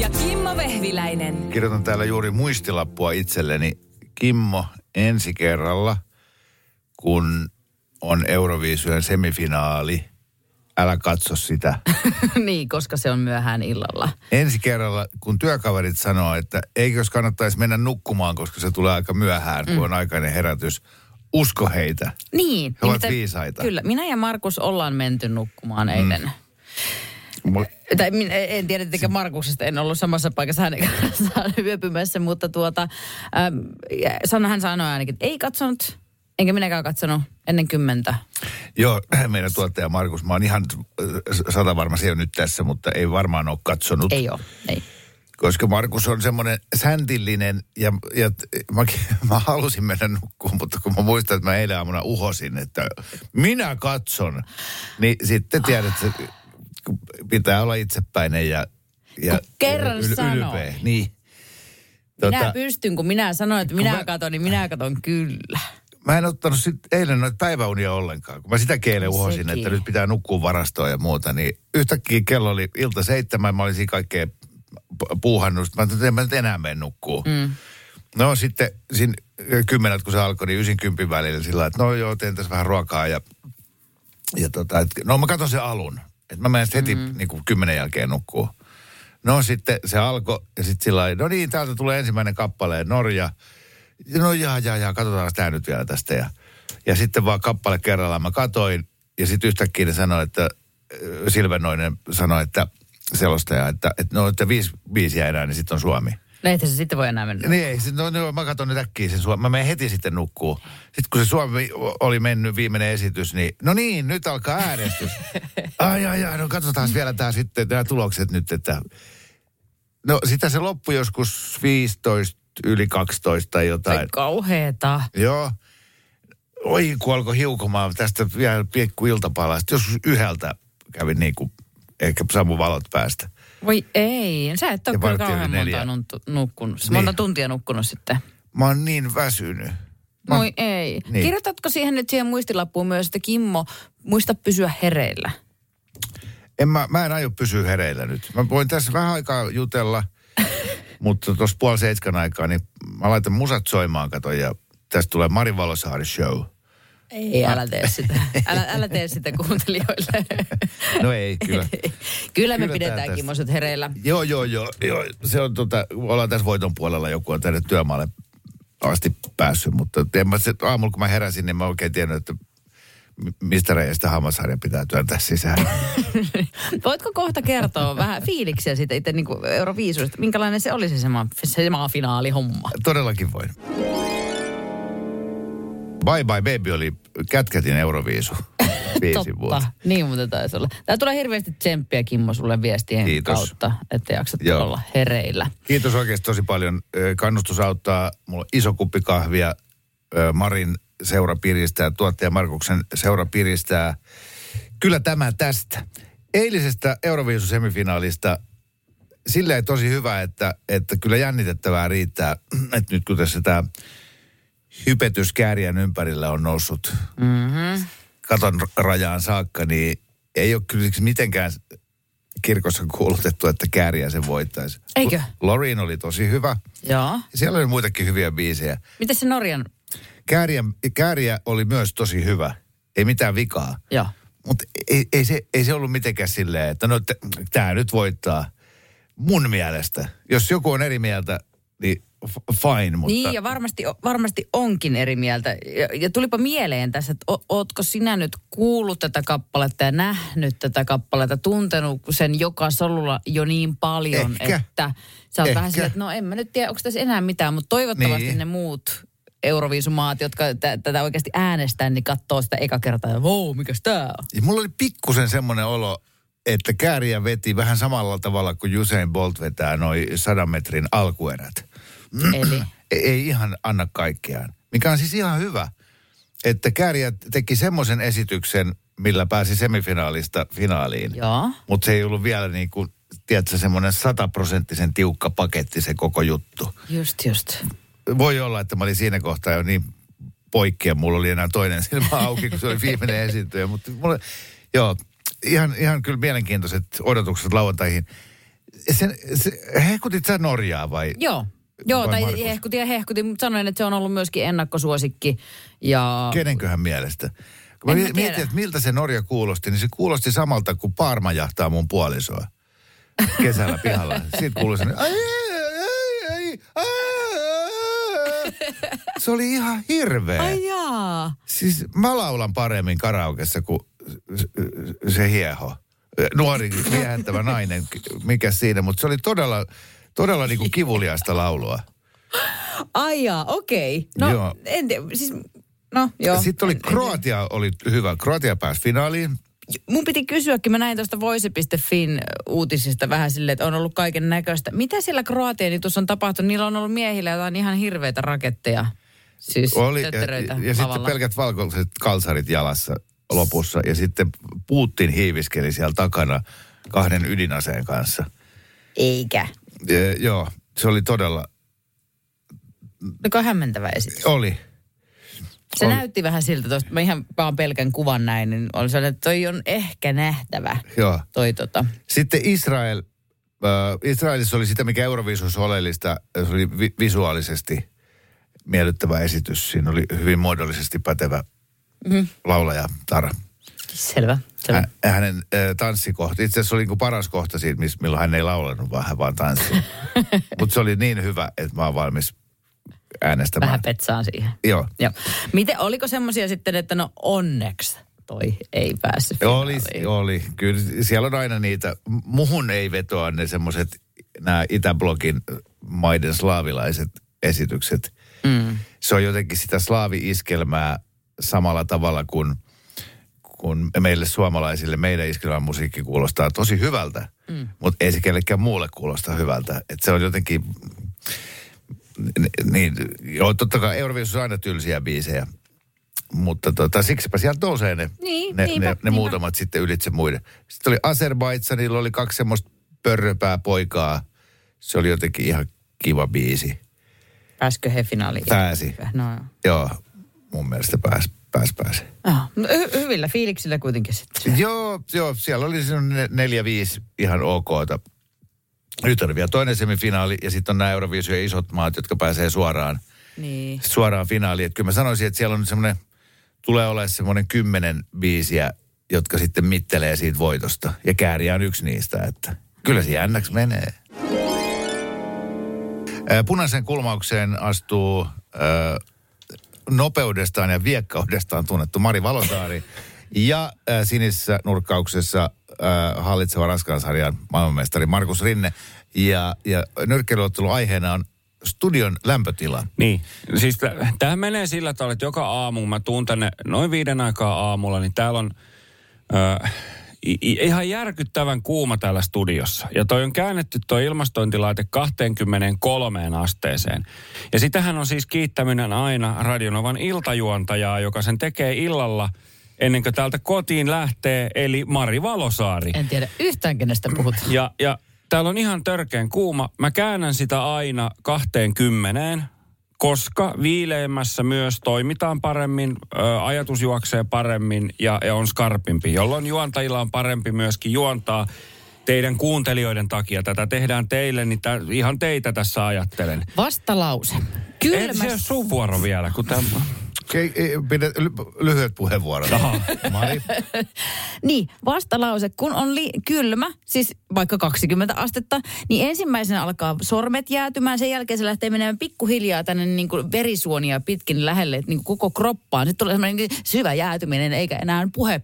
Ja Kimmo Vehviläinen. Kirjoitan täällä juuri muistilappua itselleni. Kimmo, ensi kerralla, kun on Euroviisujen semifinaali, älä katso sitä. niin, koska se on myöhään illalla. Ensi kerralla, kun työkaverit sanoo, että eikös kannattaisi mennä nukkumaan, koska se tulee aika myöhään, mm. kun on aikainen herätys. Usko heitä. Niin. He ovat viisaita. Kyllä, minä ja Markus ollaan menty nukkumaan eilen. Mm. Mu- Tai min- en tiedä tietenkö Markuksesta, en ollut samassa paikassa hänen kanssaan yöpymässä, mutta tuota, ähm, hän sanoi ainakin, että ei katsonut, enkä minäkään katsonut ennen kymmentä. Joo, meidän tuottaja Markus, mä oon ihan äh, sata varma, se ole nyt tässä, mutta ei varmaan ole katsonut. Ei ole, ei. koska Markus on semmoinen säntillinen ja, ja mä, mä halusin mennä nukkuun, mutta kun mä muistan, että mä eilen aamuna uhosin, että minä katson, niin sitten tiedät, että pitää olla itsepäinen ja, ja Kun kerran sanoo. ylpeä. Niin. Minä pystyn, kun minä sanoin, että minä mä- katon, niin minä katon kyllä. Mä en ottanut sit eilen noita päiväunia ollenkaan. Kun mä sitä eilen uhosin, Sekin. että nyt pitää nukkua varastoon ja muuta, niin yhtäkkiä kello oli ilta seitsemän, mä olisin kaikkea pu- puuhannut. Mä ajattelin, että en mä nyt enää mene nukkuu. Mm. No sitten siinä kymmenet, kun se alkoi, niin ysin kympin välillä sillä että no joo, teen tässä vähän ruokaa ja, ja tota, et, no mä katson sen alun. Että mä menen heti mm. niin kuin kymmenen jälkeen nukkuu. No sitten se alkoi ja sitten sillä no niin, täältä tulee ensimmäinen kappale, Norja. No jaa, jaa, jaa, katsotaan tämä nyt vielä tästä. Ja, ja sitten vaan kappale kerrallaan mä katoin ja sitten yhtäkkiä ne sanoi, että Silvennoinen sanoi, että selostaja, että, että no, että viisi biisiä enää, niin sitten on Suomi. No eihän se sitten voi enää mennä. Niin ei, sit, no, no, mä katson nyt äkkiä sen Suomi. Mä menen heti sitten nukkuu. Sitten kun se Suomi oli mennyt viimeinen esitys, niin no niin, nyt alkaa äänestys. ai, ai, ai, no katsotaan vielä tää sitten, nämä tulokset nyt, että... No sitä se loppui joskus 15 yli 12 tai jotain. Tai kauheeta. Joo. Oi, kun alkoi hiukomaan tästä vielä piekku iltapalasta. Joskus yhdeltä kävin niin kuin ehkä sammu valot päästä. Voi ei, sä et ole kyllä kauhean neljä. monta nukkunut. Niin. Monta tuntia nukkunut sitten. Mä oon niin väsynyt. Mä- Voi ei. Niin. Kirjoitatko siihen nyt siihen muistilappuun myös, että Kimmo, muista pysyä hereillä? En mä, mä en aio pysyä hereillä nyt. Mä voin tässä vähän aikaa jutella, mutta tuossa puoli seitsemän aikaa, niin mä laitan musat soimaan, kato, ja tästä tulee Mari Valosaari show. Ei, älä tee sitä. Älä, älä tee sitä kuuntelijoille. No ei, kyllä. Kyllä me Kyllä tää pidetään tästä. Kimmoset hereillä. Joo, joo, joo, joo. Se on tota, ollaan tässä voiton puolella, joku on tänne työmaalle asti päässyt, mutta en mä se, aamulla kun mä heräsin, niin mä oikein tiennyt, että mi- mistä reiästä hammasharjan pitää työntää sisään. Voitko kohta kertoa vähän fiiliksiä siitä itse niin Euroviisuista? Minkälainen se oli se sama, se sama finaalihomma? Todellakin voin. Bye Bye Baby oli Kätkätin Euroviisu viisi vuotta. Niin muuten taisi olla. Tää tulee hirveästi tsemppiä Kimmo sulle viestien Kiitos. kautta, että jaksat Joo. olla hereillä. Kiitos oikeasti tosi paljon. Kannustus auttaa. Mulla on iso kuppi kahvia. Marin seura piristää, tuottaja Markuksen seura piristää. Kyllä tämä tästä. Eilisestä Euroviisu-semifinaalista silleen tosi hyvä, että, että kyllä jännitettävää riittää. Että nyt kun tässä tämä hypetys käärien ympärillä on noussut Mm-hmm. katon rajaan saakka, niin ei ole kyllä mitenkään kirkossa kuulutettu, että kääriä sen voittaisi. Eikö? Loreen oli tosi hyvä. Joo. Siellä oli muitakin hyviä biisejä. Miten se Norjan? Kääriä, kääriä oli myös tosi hyvä. Ei mitään vikaa. Joo. Mutta ei, ei, se, ei se ollut mitenkään silleen, että no tämä nyt voittaa. Mun mielestä. Jos joku on eri mieltä, niin fine, mutta... Niin, ja varmasti, varmasti onkin eri mieltä. Ja, ja tulipa mieleen tässä, että o, ootko sinä nyt kuullut tätä kappaletta ja nähnyt tätä kappaletta, tuntenut sen joka solulla jo niin paljon, Ehkä. että sä oot Ehkä. vähän silleen, että no en mä nyt tiedä, onko tässä enää mitään, mutta toivottavasti Niin. ne muut Euroviisumaat, jotka tä- tätä oikeasti äänestää, niin katsoo sitä eka kertaa ja wow, mikäs tää on? Ja mulla oli pikkusen semmoinen olo, että kääriä veti vähän samalla tavalla kuin Usain Bolt vetää noin sadan metrin alkuerät. Eli ei, ei ihan anna kaikkeaan. Mikä on siis ihan hyvä, että Kääriä teki semmoisen esityksen, millä pääsi semifinaalista finaaliin. joo. Mutta se ei ollut vielä niin kuin, tiedätkö, semmoinen sataprosenttisen tiukka paketti se koko juttu. Just, just. Voi olla, että mä olin siinä kohtaa jo niin poikki ja mulla oli enää toinen silmä auki, kun se oli viimeinen esiintyjä. Mutta mulle, joo, ihan, ihan kyllä mielenkiintoiset odotukset lauantaihin. Sen, se, hehkutit sä Norjaa vai? Joo. Joo, tai Markus? hehkutin ja hehkutin, mutta sanoin, että se on ollut myöskin ennakkosuosikki. Ja Kenenköhän mielestä? Kun En mä mä mietin, tiedä. että miltä se Norja kuulosti, niin se kuulosti samalta kuin Parma jahtaa mun puolisoa kesällä pihalla. Siitä kuului sen, ai, ai, ai, ai. Se oli ihan hirveä. Ai jaa. Siis mä laulan paremmin karaokessa kuin se hieho. Nuori viehättävä nainen, mikä siinä, mutta se oli todella, todella niin kuin kivuliasta laulua. Ai jaa, okei. No, Joo. en tiedä, siis, no joo. Sitten oli En- en- Kroatia oli hyvä. Kroatia pääsi finaaliin. Mun piti kysyäkin, mä näin tuosta voise.fin uutisista vähän silleen, että on ollut kaiken näköistä. Mitä siellä Kroatian jutussa on tapahtunut? Niillä on ollut miehillä jotain ihan hirveitä raketteja. Siis Oli, ja, ja, ja sitten pelkät valkoiset kalsarit jalassa lopussa. Ja sitten Putin hiiviskeli siellä takana kahden ydinaseen kanssa. Eikä. Ja, joo, se oli todella, Aika hämmentävä esitys. oli. Se on- näytti vähän siltä, tosta, mä ihan vaan pelkän kuvan näin, niin oli sellainen, että toi on ehkä nähtävä. Joo. Toi tota. Sitten Israel, äh, Israelissa oli sitä, mikä Euroviisussa oleellista, se oli vi- visuaalisesti miellyttävä esitys. Siinä oli hyvin muodollisesti pätevä mm-hmm. laulaja Tara. Selvä. selvä. Hä- hänen äh, tanssikohta, itse asiassa oli niin paras kohta siitä, miss, milloin hän ei laulanut, vaan hän vaan tanssi. Mutta se oli niin hyvä, että mä oon valmis äänestämään. Vähän petsaan siihen. Joo. Joo. Miten, oliko semmoisia sitten, että no onneksi toi ei päässyt Oli, finaaliin? oli. Kyllä siellä on aina niitä. Muhun ei vetoa ne semmoiset, nämä Itäblogin maiden slaavilaiset esitykset. Mm. Se on jotenkin sitä slaavi-iskelmää samalla tavalla kuin, kuin meille suomalaisille. Meidän iskelmän musiikki kuulostaa tosi hyvältä, mm. mutta ei se kellekään muulle kuulosta hyvältä. Et se on jotenkin, niin, joo, totta kai Euroviisussa on aina tylsiä biisejä. Mutta tota, siksipä sieltä nousee ne, Niin, ne, niinpä, ne, ne muutamat sitten ylitse muiden. Sitten oli Azerbaidsanilla oli kaksi semmoista pörröpää poikaa. Se oli jotenkin ihan kiva biisi. Pääskö he finaaliin? Pääsi. No joo. Mun mielestä pääs, pääs, pääsi. Ah, no, hy- hyvillä fiiliksillä kuitenkin sitten. Joo, joo, siellä oli neljä, viisi ihan okta. Nyt on vielä toinen semifinaali ja sitten on nämä Euroviisujen isot maat, jotka pääsee suoraan, Niin. suoraan finaaliin. Et kyllä mä sanoisin, että siellä on semmoinen, tulee olemaan semmoinen kymmenen biisiä, jotka sitten mittelee siitä voitosta. Ja Kääriä on yksi niistä, että kyllä se jännäksi menee. Ää, Punaisen kulmaukseen astuu nopeudestaan ja viekkaudestaan tunnettu Mari Valosaari. Ja ää, sinisessä nurkkauksessa ää, hallitseva Raskansarjan maailmanmestari Markus Rinne. Ja, ja aiheena on studion lämpötila. Niin, siis t- tämähän menee sillä tavalla, että joka aamu, mä tuun tänne noin viiden aikaa aamulla, niin täällä on i- ihan järkyttävän kuuma täällä studiossa. Ja toi on käännetty toi ilmastointilaite 23 asteeseen. Ja sitähän on siis kiittäminen aina Radionovan iltajuontajaa, joka sen tekee illalla ennen kuin täältä kotiin lähtee, eli Mari Valosaari. En tiedä yhtään kenestä puhut. Ja, ja täällä on ihan törkeän kuuma. Mä käännän sitä aina 20, koska viileimmässä myös toimitaan paremmin, ö, ajatus juoksee paremmin ja, ja on skarpimpi, jolloin juontajilla on parempi myöskin juontaa teidän kuuntelijoiden takia. Tätä tehdään teille, niin tä, ihan teitä tässä ajattelen. Vastalause. Ei Kylmä. se ole sun vuoro vielä, kun tämä... Ei, ei, pidä ly- lyhyet puheenvuorot. Mari. Niin, vastalause. Kun on li- kylmä, siis vaikka 20 astetta, niin ensimmäisenä alkaa sormet jäätymään. Sen jälkeen se lähtee menemään pikkuhiljaa tänne niin kuin verisuonia pitkin lähelle niin kuin koko kroppaan. Sitten tulee semmoinen syvä jäätyminen, eikä enää puhe,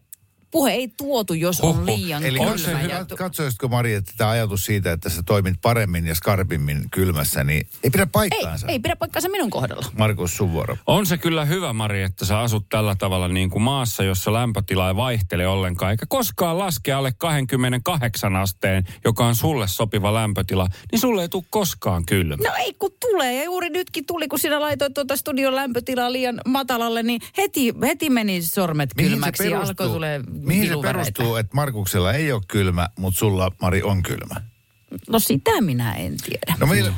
puhe ei tuotu, jos on Hoho. liian Eli On kylmä. se ja hyvä. tu- katsoisitko Mari, että tämä ajatus siitä, että sä toimit paremmin ja skarpimmin kylmässä, niin ei pidä ei, paikkaansa. ei pidä paikkaansa minun kohdalla. Markus, sun vuoro. On se kyllä hyvä, Mari, että sä asut tällä tavalla niin kuin maassa, jossa lämpötila ei vaihtele ollenkaan, eikä koskaan laske alle 28 asteen, joka on sulle sopiva lämpötila, niin sulle ei tule koskaan kylmä. No ei kun tulee, ja juuri nytkin tuli, kun sinä laitoit tuota studion lämpötilaa liian matalalle, niin heti, heti meni sormet kylmäksi ja alkoi tulee mihin se perustuu, että Markuksella ei ole kylmä, mutta sulla, Mari, on kylmä? No sitä minä en tiedä. No meillä,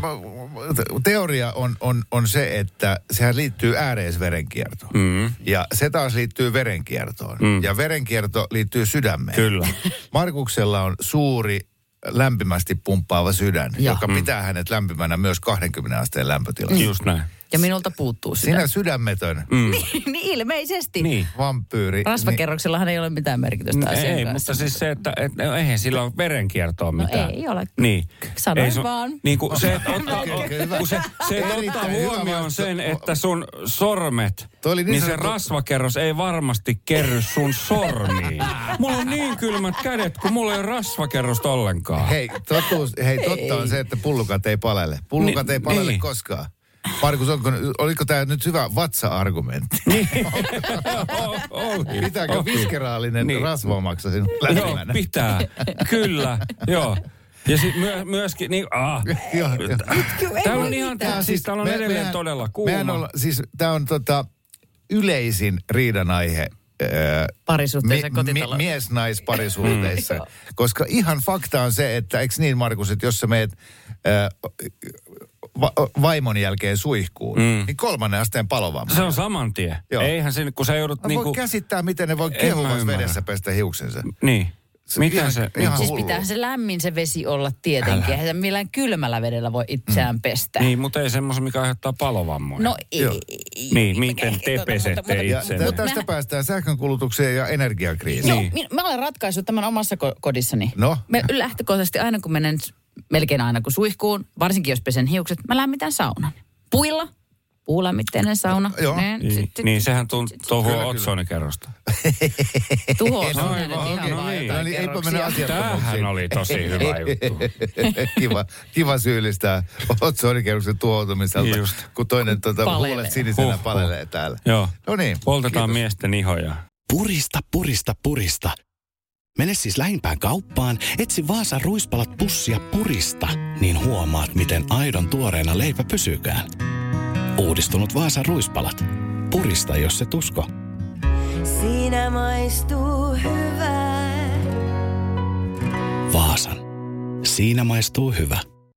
teoria on, on, on se, että sehän liittyy ääreisverenkiertoon. Mm. Ja se taas liittyy verenkiertoon. Mm. Ja verenkierto liittyy sydämeen. Kyllä. Markuksella on suuri lämpimästi pumppaava sydän, Joo. joka pitää hänet lämpimänä myös 20 asteen lämpötilassa. Just näin. Ja minulta puuttuu sitä. Sinä sydämetön mm. niin ilmeisesti. Niin. vampyyri. Rasvakerroksellahan ei ole mitään merkitystä asian Ei, kanssa. mutta siis se, että et, no, eihän sillä ole verenkiertoa No mitään. ei ole. Niin. Sanoin Ei vaan. Niin kuin se, että ottaa, hyvä. kun se, se ottaa huomioon sen, että sun sormet, Toi oli niin niin se sanottu- rasvakerros ei varmasti kerry sun sormiin. Mulla on niin kylmät kädet, kun mulla ei ole rasvakerrosta ollenkaan. Hei, totuus, hei, totta on se, että pullukat ei palele. Pullukat Ni- ei palele niin. koskaan. Markus, onko, oliko tämä nyt hyvä vatsa-argumentti? Oli, Pitääkö oli. viskeraalinen Niin. rasvamaksa sinun Joo, pitää. Kyllä, joo. Ja sitten myö, myöskin, niin, ah, joo. täällä on ihan, tää, siis täällä on me- edelleen mehän- todella kuuma. Olla, siis tämä on tota, yleisin riidan aihe öö, Parisuhteissa kotitaloudessa. mies-naisparisuhteissa. koska ihan fakta on se, että eikö niin Markus, että jos sä meet öö, va- vaimon jälkeen suihkuun, mm. niin kolmannen asteen palovamma. Se on saman tie. Joo. Eihän se, kun sä joudut Mä niinku... voin käsittää, miten ne voi kehuvassa vedessä pestä hiuksensa. Niin. Se Miten ihan- se... ihan Siis pitää se lämmin se vesi olla tietenkin. Eihän millään kylmällä vedellä voi itseään Mm. pestä. Niin, mutta ei semmoisen, mikä aiheuttaa palovammoja. No ei. Joo. Niin, miten te mutta- pesette tä- tästä päästään sähkönkulutukseen ja energiakriisiin. Joo, min- mä olen ratkaissut tämän omassa ko- kodissani. No? Me lähtökohtaisesti aina kun menen, melkein aina kun suihkuun, varsinkin jos pesen hiukset, mä lämmitän saunan. Puilla, puulämmitteinen sauna. Joo. Ne, Niin, sit- sit- niin sehän kyllä. otsonikerrosta. Tuhoaa No, aivan, ihan okei. vaan niin. No niin, eipä mennä. Tämähän oli tosi hyvä juttu. kiva, kiva syyllistää otsonikerroksen tuhoutumiselta, Just. kun toinen tota, Palelee. huulet sinisenä Huh, huh. palelee täällä. Joo. No niin. Poltetaan kiitos. miesten ihoja. Purista, purista, purista. Mene siis lähimpään kauppaan, etsi Vaasan ruispalat pussia purista, niin huomaat, miten aidon tuoreena leipä pysykään. Uudistunut Vaasan ruispalat. Purista, jos se tusko. Siinä maistuu hyvää. Vaasan. Siinä maistuu hyvä.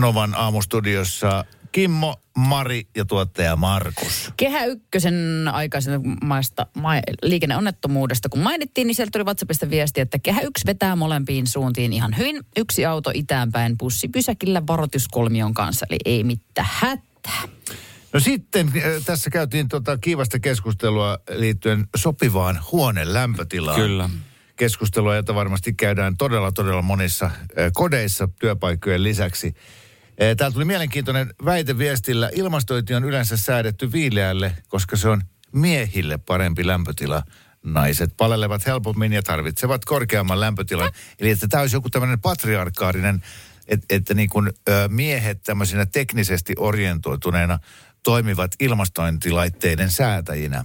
Novan aamustudiossa Kimmo, Mari ja tuottaja Markus. Kehä ykkösen aikaisemmasta ma- liikenneonnettomuudesta, kun mainittiin, niin sieltä tuli WhatsAppista viesti, että kehä yksi vetää molempiin suuntiin ihan hyvin. Yksi auto itäänpäin bussi pysäkillä varoituskolmion kanssa, eli ei mitään hätää. No sitten äh, tässä käytiin tota kiivasta keskustelua liittyen sopivaan huoneen lämpötilaan. Kyllä. Keskustelua, jota varmasti käydään todella, todella monissa äh, kodeissa työpaikkojen lisäksi. Täällä tuli mielenkiintoinen väite viestillä. Ilmastointi on yleensä säädetty viileälle, koska se on miehille parempi lämpötila. Naiset palelevat helpommin ja tarvitsevat korkeamman lämpötilan. Eli että tämä olisi joku tämmöinen patriarkaarinen, että, että niin kuin, miehet tämmöisenä teknisesti orientoituneena toimivat ilmastointilaitteiden säätäjinä.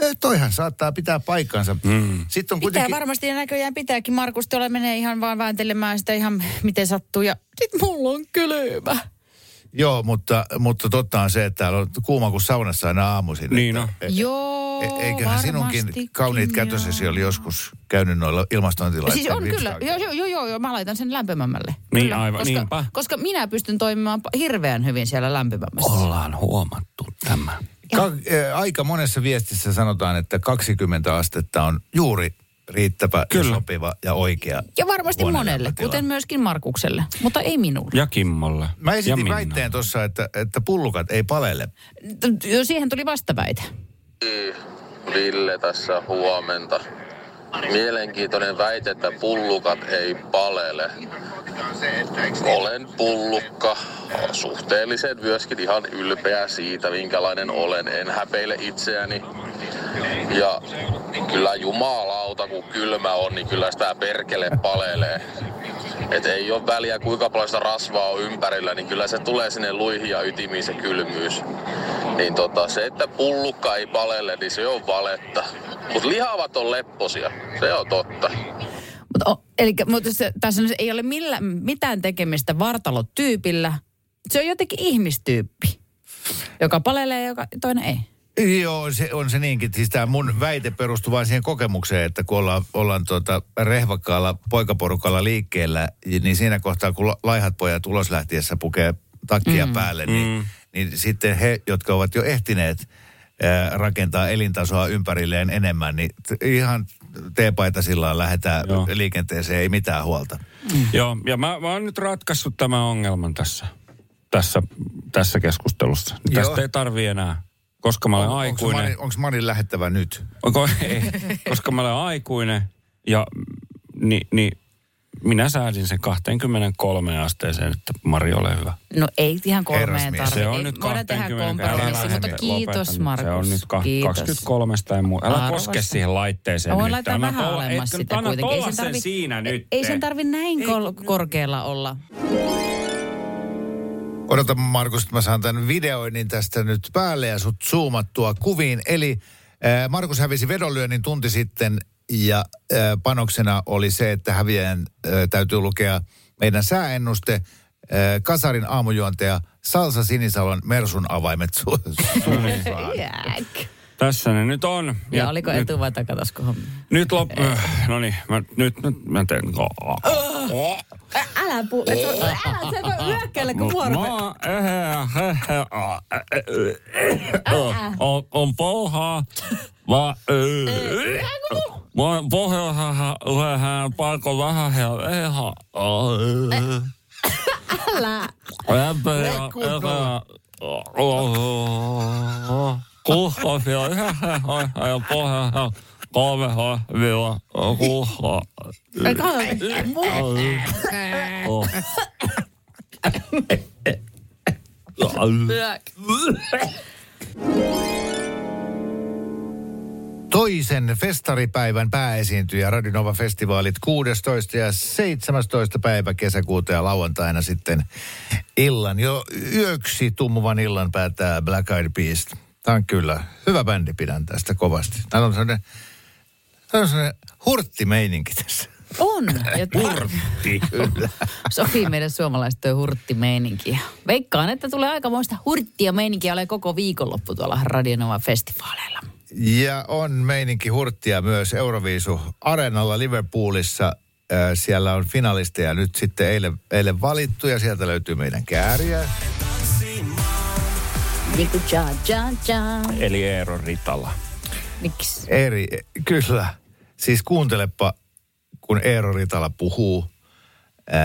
Eh, toihan saattaa pitää paikkansa. Mm. Sitten on Pitää kuitenkin... varmasti ja näköjään pitääkin. Markus tuolla menee ihan vaan vääntelemään sitä ihan miten sattuu. Ja sit mulla on kylmä. Joo, mutta, mutta totta on se, että täällä on kuuma kuin saunassa aina aamuisin. Niin että, on. e- Joo, e- Eiköhän sinunkin kauniit kätösesi oli joskus käynyt noilla ilmastointilaitteilla. Siis on kyllä. Joo, joo, joo, joo, joo, mä laitan sen lämpimämmälle. Niin, Kyllä, aivan, koska, niinpä. Koska minä pystyn toimimaan hirveän hyvin siellä lämpimämmässä. Ollaan huomattu tämä. Ka- eh, aika monessa viestissä sanotaan, että 20 astetta on juuri riittävä Kyllä. ja sopiva ja oikea. Ja varmasti monelle, lämpötila. kuten myöskin Markukselle, mutta ei minulle. Ja Kimmolle. Mä ja esitin Minnalle. väitteen tuossa, että, että pullukat ei palele. T- siihen tuli vastaväite. Ville tässä huomenta. Mielenkiintoinen väite, että pullukat ei palele. Olen pullukka. Suhteellisen myöskin ihan ylpeä siitä, minkälainen olen. En häpeile itseäni. Ja kyllä jumalauta, kun kylmä on, niin kyllä sitä perkele palelee. Et ei ole väliä kuinka paljon sitä rasvaa on ympärillä, niin kyllä se tulee sinne luihin ja ytimiin se kylmyys. Niin tota, se, että pullukka ei palele, niin se on valetta. Mutta lihavat on lepposia, se on totta. Mutta, o, eli, mutta se, tässä ei ole millä, mitään tekemistä vartalotyypillä. Se on jotenkin ihmistyyppi, joka palelee ja joka, toinen ei. Joo, se on se niinkin. Siis tämä mun väite perustuu vain siihen kokemukseen, että kun ollaan, ollaan tuota rehvakkaalla poikaporukalla liikkeellä, niin siinä kohtaa, kun la- laihat pojat ulos lähtiessä pukee takkia mm. päälle, niin, mm. Niin sitten he, jotka ovat jo ehtineet rakentaa elintasoa ympärilleen enemmän, niin ihan teepaita sillä lähdetään Joo. liikenteeseen, ei mitään huolta. Joo, ja mä, mä oon nyt ratkaissut tämän ongelman tässä, tässä, tässä keskustelussa. Joo. Tästä ei tarvi enää, koska mä olen Onko aikuinen. Onko Marin lähettävä nyt? Onko, ei, koska mä olen aikuinen ja ni, niin minä säädin sen 23 asteeseen, että Mari ole hyvä. No ei ihan kolmeen tarvitse. Se on Ei- nyt Voidaan tehdä 20, kompromissi, älä mutta kiitos lopetan. Markus. Se on nyt ka- kiitos. 23 tai muu. Älä Arvostan. koske siihen laitteeseen Mä voin nyt. laittaa Anna vähän olla- alemmas etkö sitä kuitenkin. olla sen tarvi- siinä nyt. Ei sen tarvi näin kol- korkealla olla. Odota Markus, että mä saan tämän videoinnin tästä nyt päälle ja sut zoomattua kuviin. Eli äh, Markus hävisi vedonlyönnin tunti sitten ja äh, panoksena oli se, että häviäjän äh, täytyy lukea meidän sääennuste. Äh, Kasarin aamujuontaja Salsa Sinisalon Mersun avaimet su-. Tässä ne nyt on. Ja oliko nyt, etu vai takatasku homma? nyt lop... No niin, mä, nyt, nyt mä teen... Älä puu... Älä se voi kuin vuoro. Mä, on, on pouhaa. Mä, mä oon pohjoisessa paikan vähän ja ihan... Älä. Lämpö ja... Kuuskosia yhdessä ja pohjassa kolme viiva kuusi. Ei Toisen festaripäivän pääesiintyjä Radinova-festivaalit 16 ja 17 päivä kesäkuuta ja lauantaina sitten illan. Jo yöksi tummuvan illan päättää Black Eyed Peas. Tämä on kyllä hyvä bändi, pidän tästä kovasti. Tämä on sellainen, tämä on sellainen hurtti meininki tässä. On. Hurtti. Kyllä. Sopii meidän suomalaiset toi hurttimeininki. Veikkaan, että tulee aikamoista hurttia meininkiä. Olen koko viikonloppu tuolla Radionova festivaaleilla. Ja on meininki hurttia myös Euroviisu Areenalla Liverpoolissa. Siellä on finalisteja nyt sitten eilen, eilen valittu ja sieltä löytyy meidän kääriä. Niinku ja, ja, ja. Eli Eero Ritala. Miksi? Eri, kyllä. Siis kuuntelepa, kun Eero Ritala puhuu,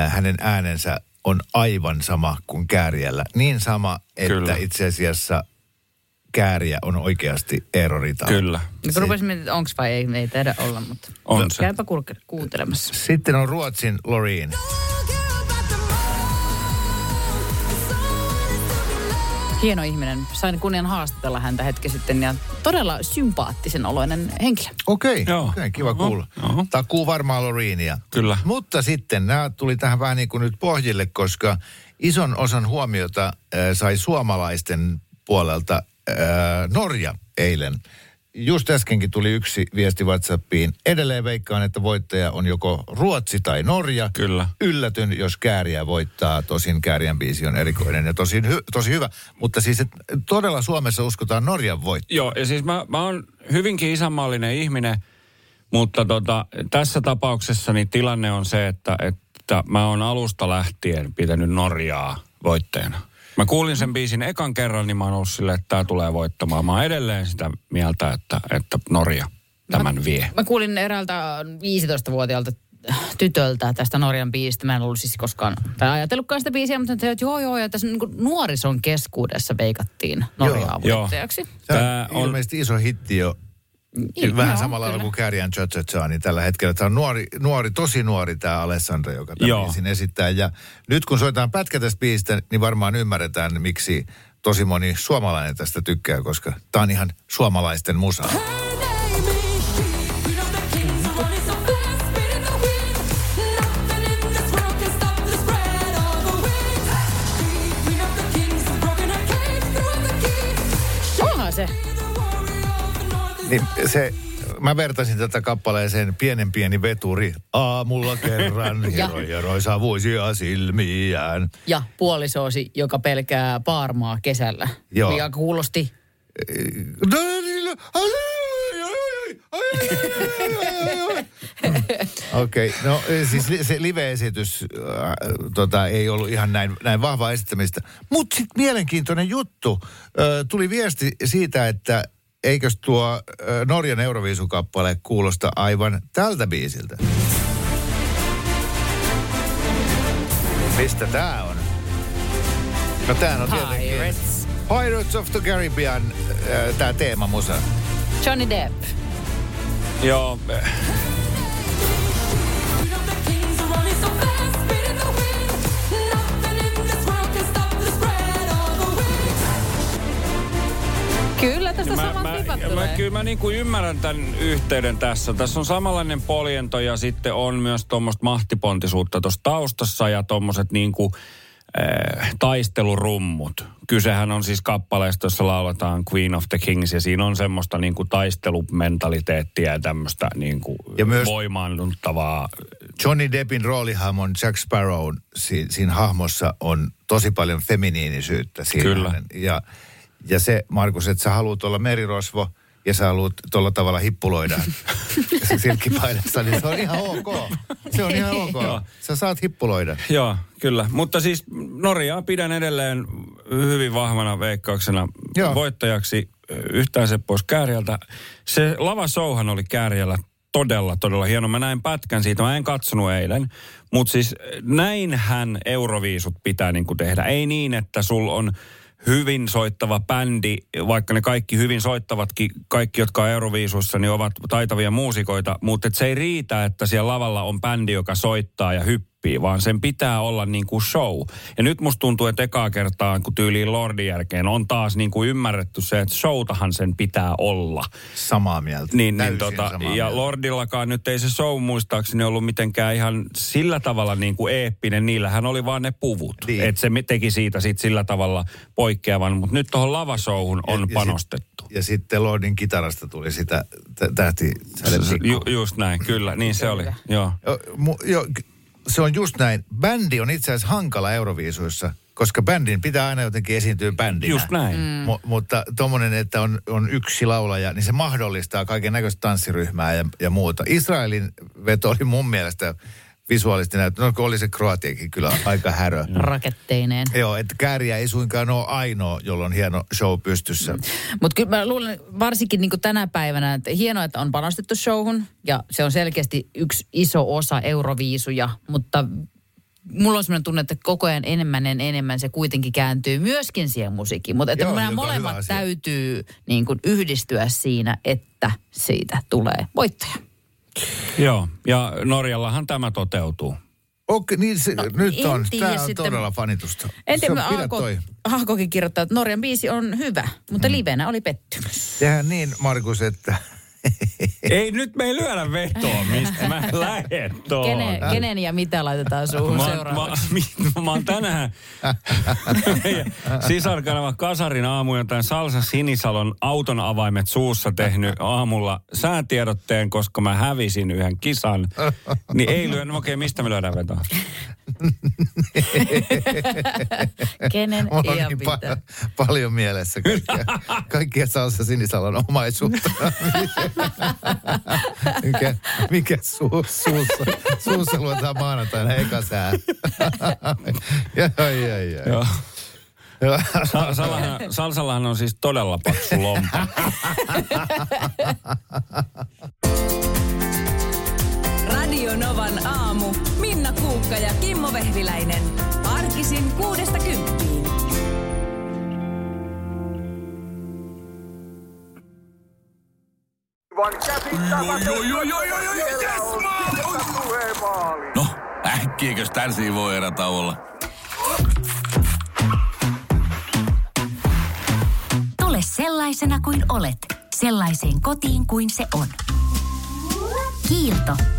hänen äänensä on aivan sama kuin kääriällä. Niin sama, että Kyllä. itse asiassa kääriä on oikeasti Eero Ritala. Kyllä. Nyt rupesin miettimään, onks vai ei, ei taida olla, mutta On se. käypä kulke, kuuntelemassa. Sitten on Ruotsin Loreen. Hieno ihminen. Sain kunnian haastatella häntä hetki sitten ja todella sympaattisen oloinen henkilö. Okei, Joo. okei, kiva Oho, kuulla. oho. Takuu varmaan Loreenia. Kyllä. Mutta sitten nämä tuli tähän vähän niin kuin nyt pohjille, koska ison osan huomiota äh, sai suomalaisten puolelta Norja eilen. just äskenkin tuli yksi viesti WhatsAppiin. Edelleen veikkaan, että voittaja on joko Ruotsi tai Norja. Kyllä. Yllätyn, jos Kääriä voittaa. Tosin Kääriän biisi on erikoinen ja tosi, hy, tosi hyvä. Mutta siis et, todella Suomessa uskotaan Norjan voittaa. Joo, ja siis mä, mä oon hyvinkin isänmaallinen ihminen, mutta tota, tässä tapauksessa niin tilanne on se, että, että mä oon alusta lähtien pitänyt Norjaa voittajana. Mä kuulin sen biisin ekan kerran, niin mä oon ollut silleen, että tää tulee voittamaan. Mä oon edelleen sitä mieltä, että, että Norja tämän vie. Mä kuulin eräältä 15-vuotiaalta tytöltä tästä Norjan biisistä. Mä en ollut siis koskaan, tai ajatellutkaan sitä biisiä, mutta että joo joo, ja tässä niin kuin nuorison keskuudessa veikattiin Norjaa Joo. voittajaksi. Tämä on ilmeisesti iso hitti jo. Niin, Vähän joo, samalla lailla kyllä. kuin cha cha, niin tällä hetkellä. Tämä on nuori, nuori tosi nuori tämä Alessandra, joka tämän esittää. Ja nyt kun soitetaan pätkä tästä biisistä, niin varmaan ymmärretään, miksi tosi moni suomalainen tästä tykkää, koska tämä on ihan suomalaisten musa. Onhan Niin se, mä vertaisin tätä kappaleeseen pienen pieni veturi. Aamulla kerran Ja. hieroi hieroi savuisia silmiään. Ja puolisoosi, joka pelkää paarmaa kesällä. Joo. Mikä kuulosti Okei, okay, no siis li- se live-esitys äh, tota, ei ollut ihan näin, näin vahvaa esittämistä. Mutta sitten mielenkiintoinen juttu. Äh, tuli viesti siitä, että eikös tuo Norjan Euroviisukappale kuulosta aivan tältä biisiltä. Mistä tää on? No tää on tietenkin... Pirates. Pirates of the Caribbean, äh, tää teemamusa. Johnny Depp. Joo, Kyllä tästä mä, samat mä, vipat mä, tulee. kyllä mä niin kuin ymmärrän tämän yhteyden tässä. Tässä on samanlainen poljento ja sitten on myös tuommoista mahtipontisuutta tuossa taustassa ja tuommoiset niin kuin, äh, taistelurummut. Kysehän on siis kappaleesta, jossa lauletaan Queen of the Kings ja siinä on semmoista niin kuin taistelumentaliteettia ja tämmöistä niin kuin Ja myös- voimaannuttavaa. Johnny Deppin roolihahmon Jack Sparrow si, siinä hahmossa on tosi paljon feminiinisyyttä. Siinä Kyllä. Ja, ja se, Markus, että sä haluat olla merirosvo ja sä haluat tuolla tavalla hippuloida silkkipaidassa, niin se on ihan ok. Se on ihan ok. Joo. Sä saat hippuloida. Joo, kyllä. Mutta siis Norjaa pidän edelleen hyvin vahvana veikkauksena Joo. voittajaksi yhtään se pois Kääriältä. Se lava showhan oli Kääriällä todella, todella hieno. Mä näin pätkän siitä, mä en katsonut eilen. Mutta siis näinhän Euroviisut pitää niin tehdä. Ei niin, että sul on hyvin soittava bändi, vaikka ne kaikki hyvin soittavatkin, kaikki jotka on Euroviisuissa, niin ovat taitavia muusikoita, mutta se ei riitä, että siellä lavalla on bändi, joka soittaa ja hyppii, vaan sen pitää olla niin kuin show. Ja nyt musta tuntuu, että ekaa kertaa, kun tyyliin Lordin jälkeen on taas niin kuin ymmärretty se, että showtahan sen pitää olla. Samaa mieltä. Niin, Täysin niin tota, samaa ja mieltä. Lordillakaan nyt ei se show muistaakseni ollut mitenkään ihan sillä tavalla niin kuin eeppinen. Niillähän oli vaan ne puvut. Niin. Että se teki siitä sit sillä tavalla poikkeavan. Mutta nyt tuohon lavashowhun on Ja- ja panostettu. Ja sitten Lordin kitarasta tuli sitä tä- tähti. Ju, just näin, kyllä. Niin se oli. Joo. Jo, mu, jo, se on just näin. Bändi on itse asiassa hankala Euroviisuissa, koska bändin pitää aina jotenkin esiintyä bändinä. Just näin. Mm. Mu, mutta tuommoinen, että on, on yksi laulaja, niin se mahdollistaa kaiken näköistä tanssiryhmää ja, ja muuta. Israelin veto oli mun mielestä visuaalisesti näyttö. No oli se Kroatiakin kyllä aika härö. Raketteineen. Joo, että Kääriä ei suinkaan ole ainoa, jolla on hieno show pystyssä. Mutta kyllä mä luulen varsinkin niin tänä päivänä, että hienoa, että on panostettu showhun ja se on selkeästi yksi iso osa Euroviisuja, mutta mulla on sellainen tunne, että koko ajan enemmän ja enemmän se kuitenkin kääntyy myöskin siihen musiikkiin. Mutta että Joo, nämä molemmat täytyy niin kuin yhdistyä siinä, että siitä tulee voittaja. Joo, ja Norjallahan tämä toteutuu. Okei, niin se, no, nyt en on. Tämä on sitten. todella fanitusta. En tiedä, Se on- pidä Aako, toi. Aakokin kirjoittaa, että Norjan biisi on hyvä, mutta mm. livenä oli pettymys. Tehän niin, Markus, että Ei nyt me ei lyödä vetoa, mistä mä lähden tuohon. Kenen, kenen ja mitä laitetaan suuhun Mä, seuraavaksi? mä, mä, mä oon tänään sisarkanava Kasarin aamuja tämän Salsa Sinisalon auton avaimet suussa tehnyt aamulla säätiedotteen, koska mä hävisin yhden kisan. Niin ei lyö, no okei, mistä me lyödään vetoa? Kenen Mulla on niin pa- paljon mielessä kaikkia, kaikkia Salsa Sinisalon omaisuutta. mikä mikä su, suussa, suussa luetaan maanantaina eka sää. ja, ai, ai, ai. Joo. Joo. Sa- Salahan, salsallahan on siis todella paksu lompa. Radio Novan aamu. Minna Kuukka ja Kimmo Vehviläinen. Arkisin kuudesta kymppiin. No, äkkiäkös tän voi erä olla? Tule sellaisena kuin olet, sellaiseen kotiin kuin se on. Kiilto.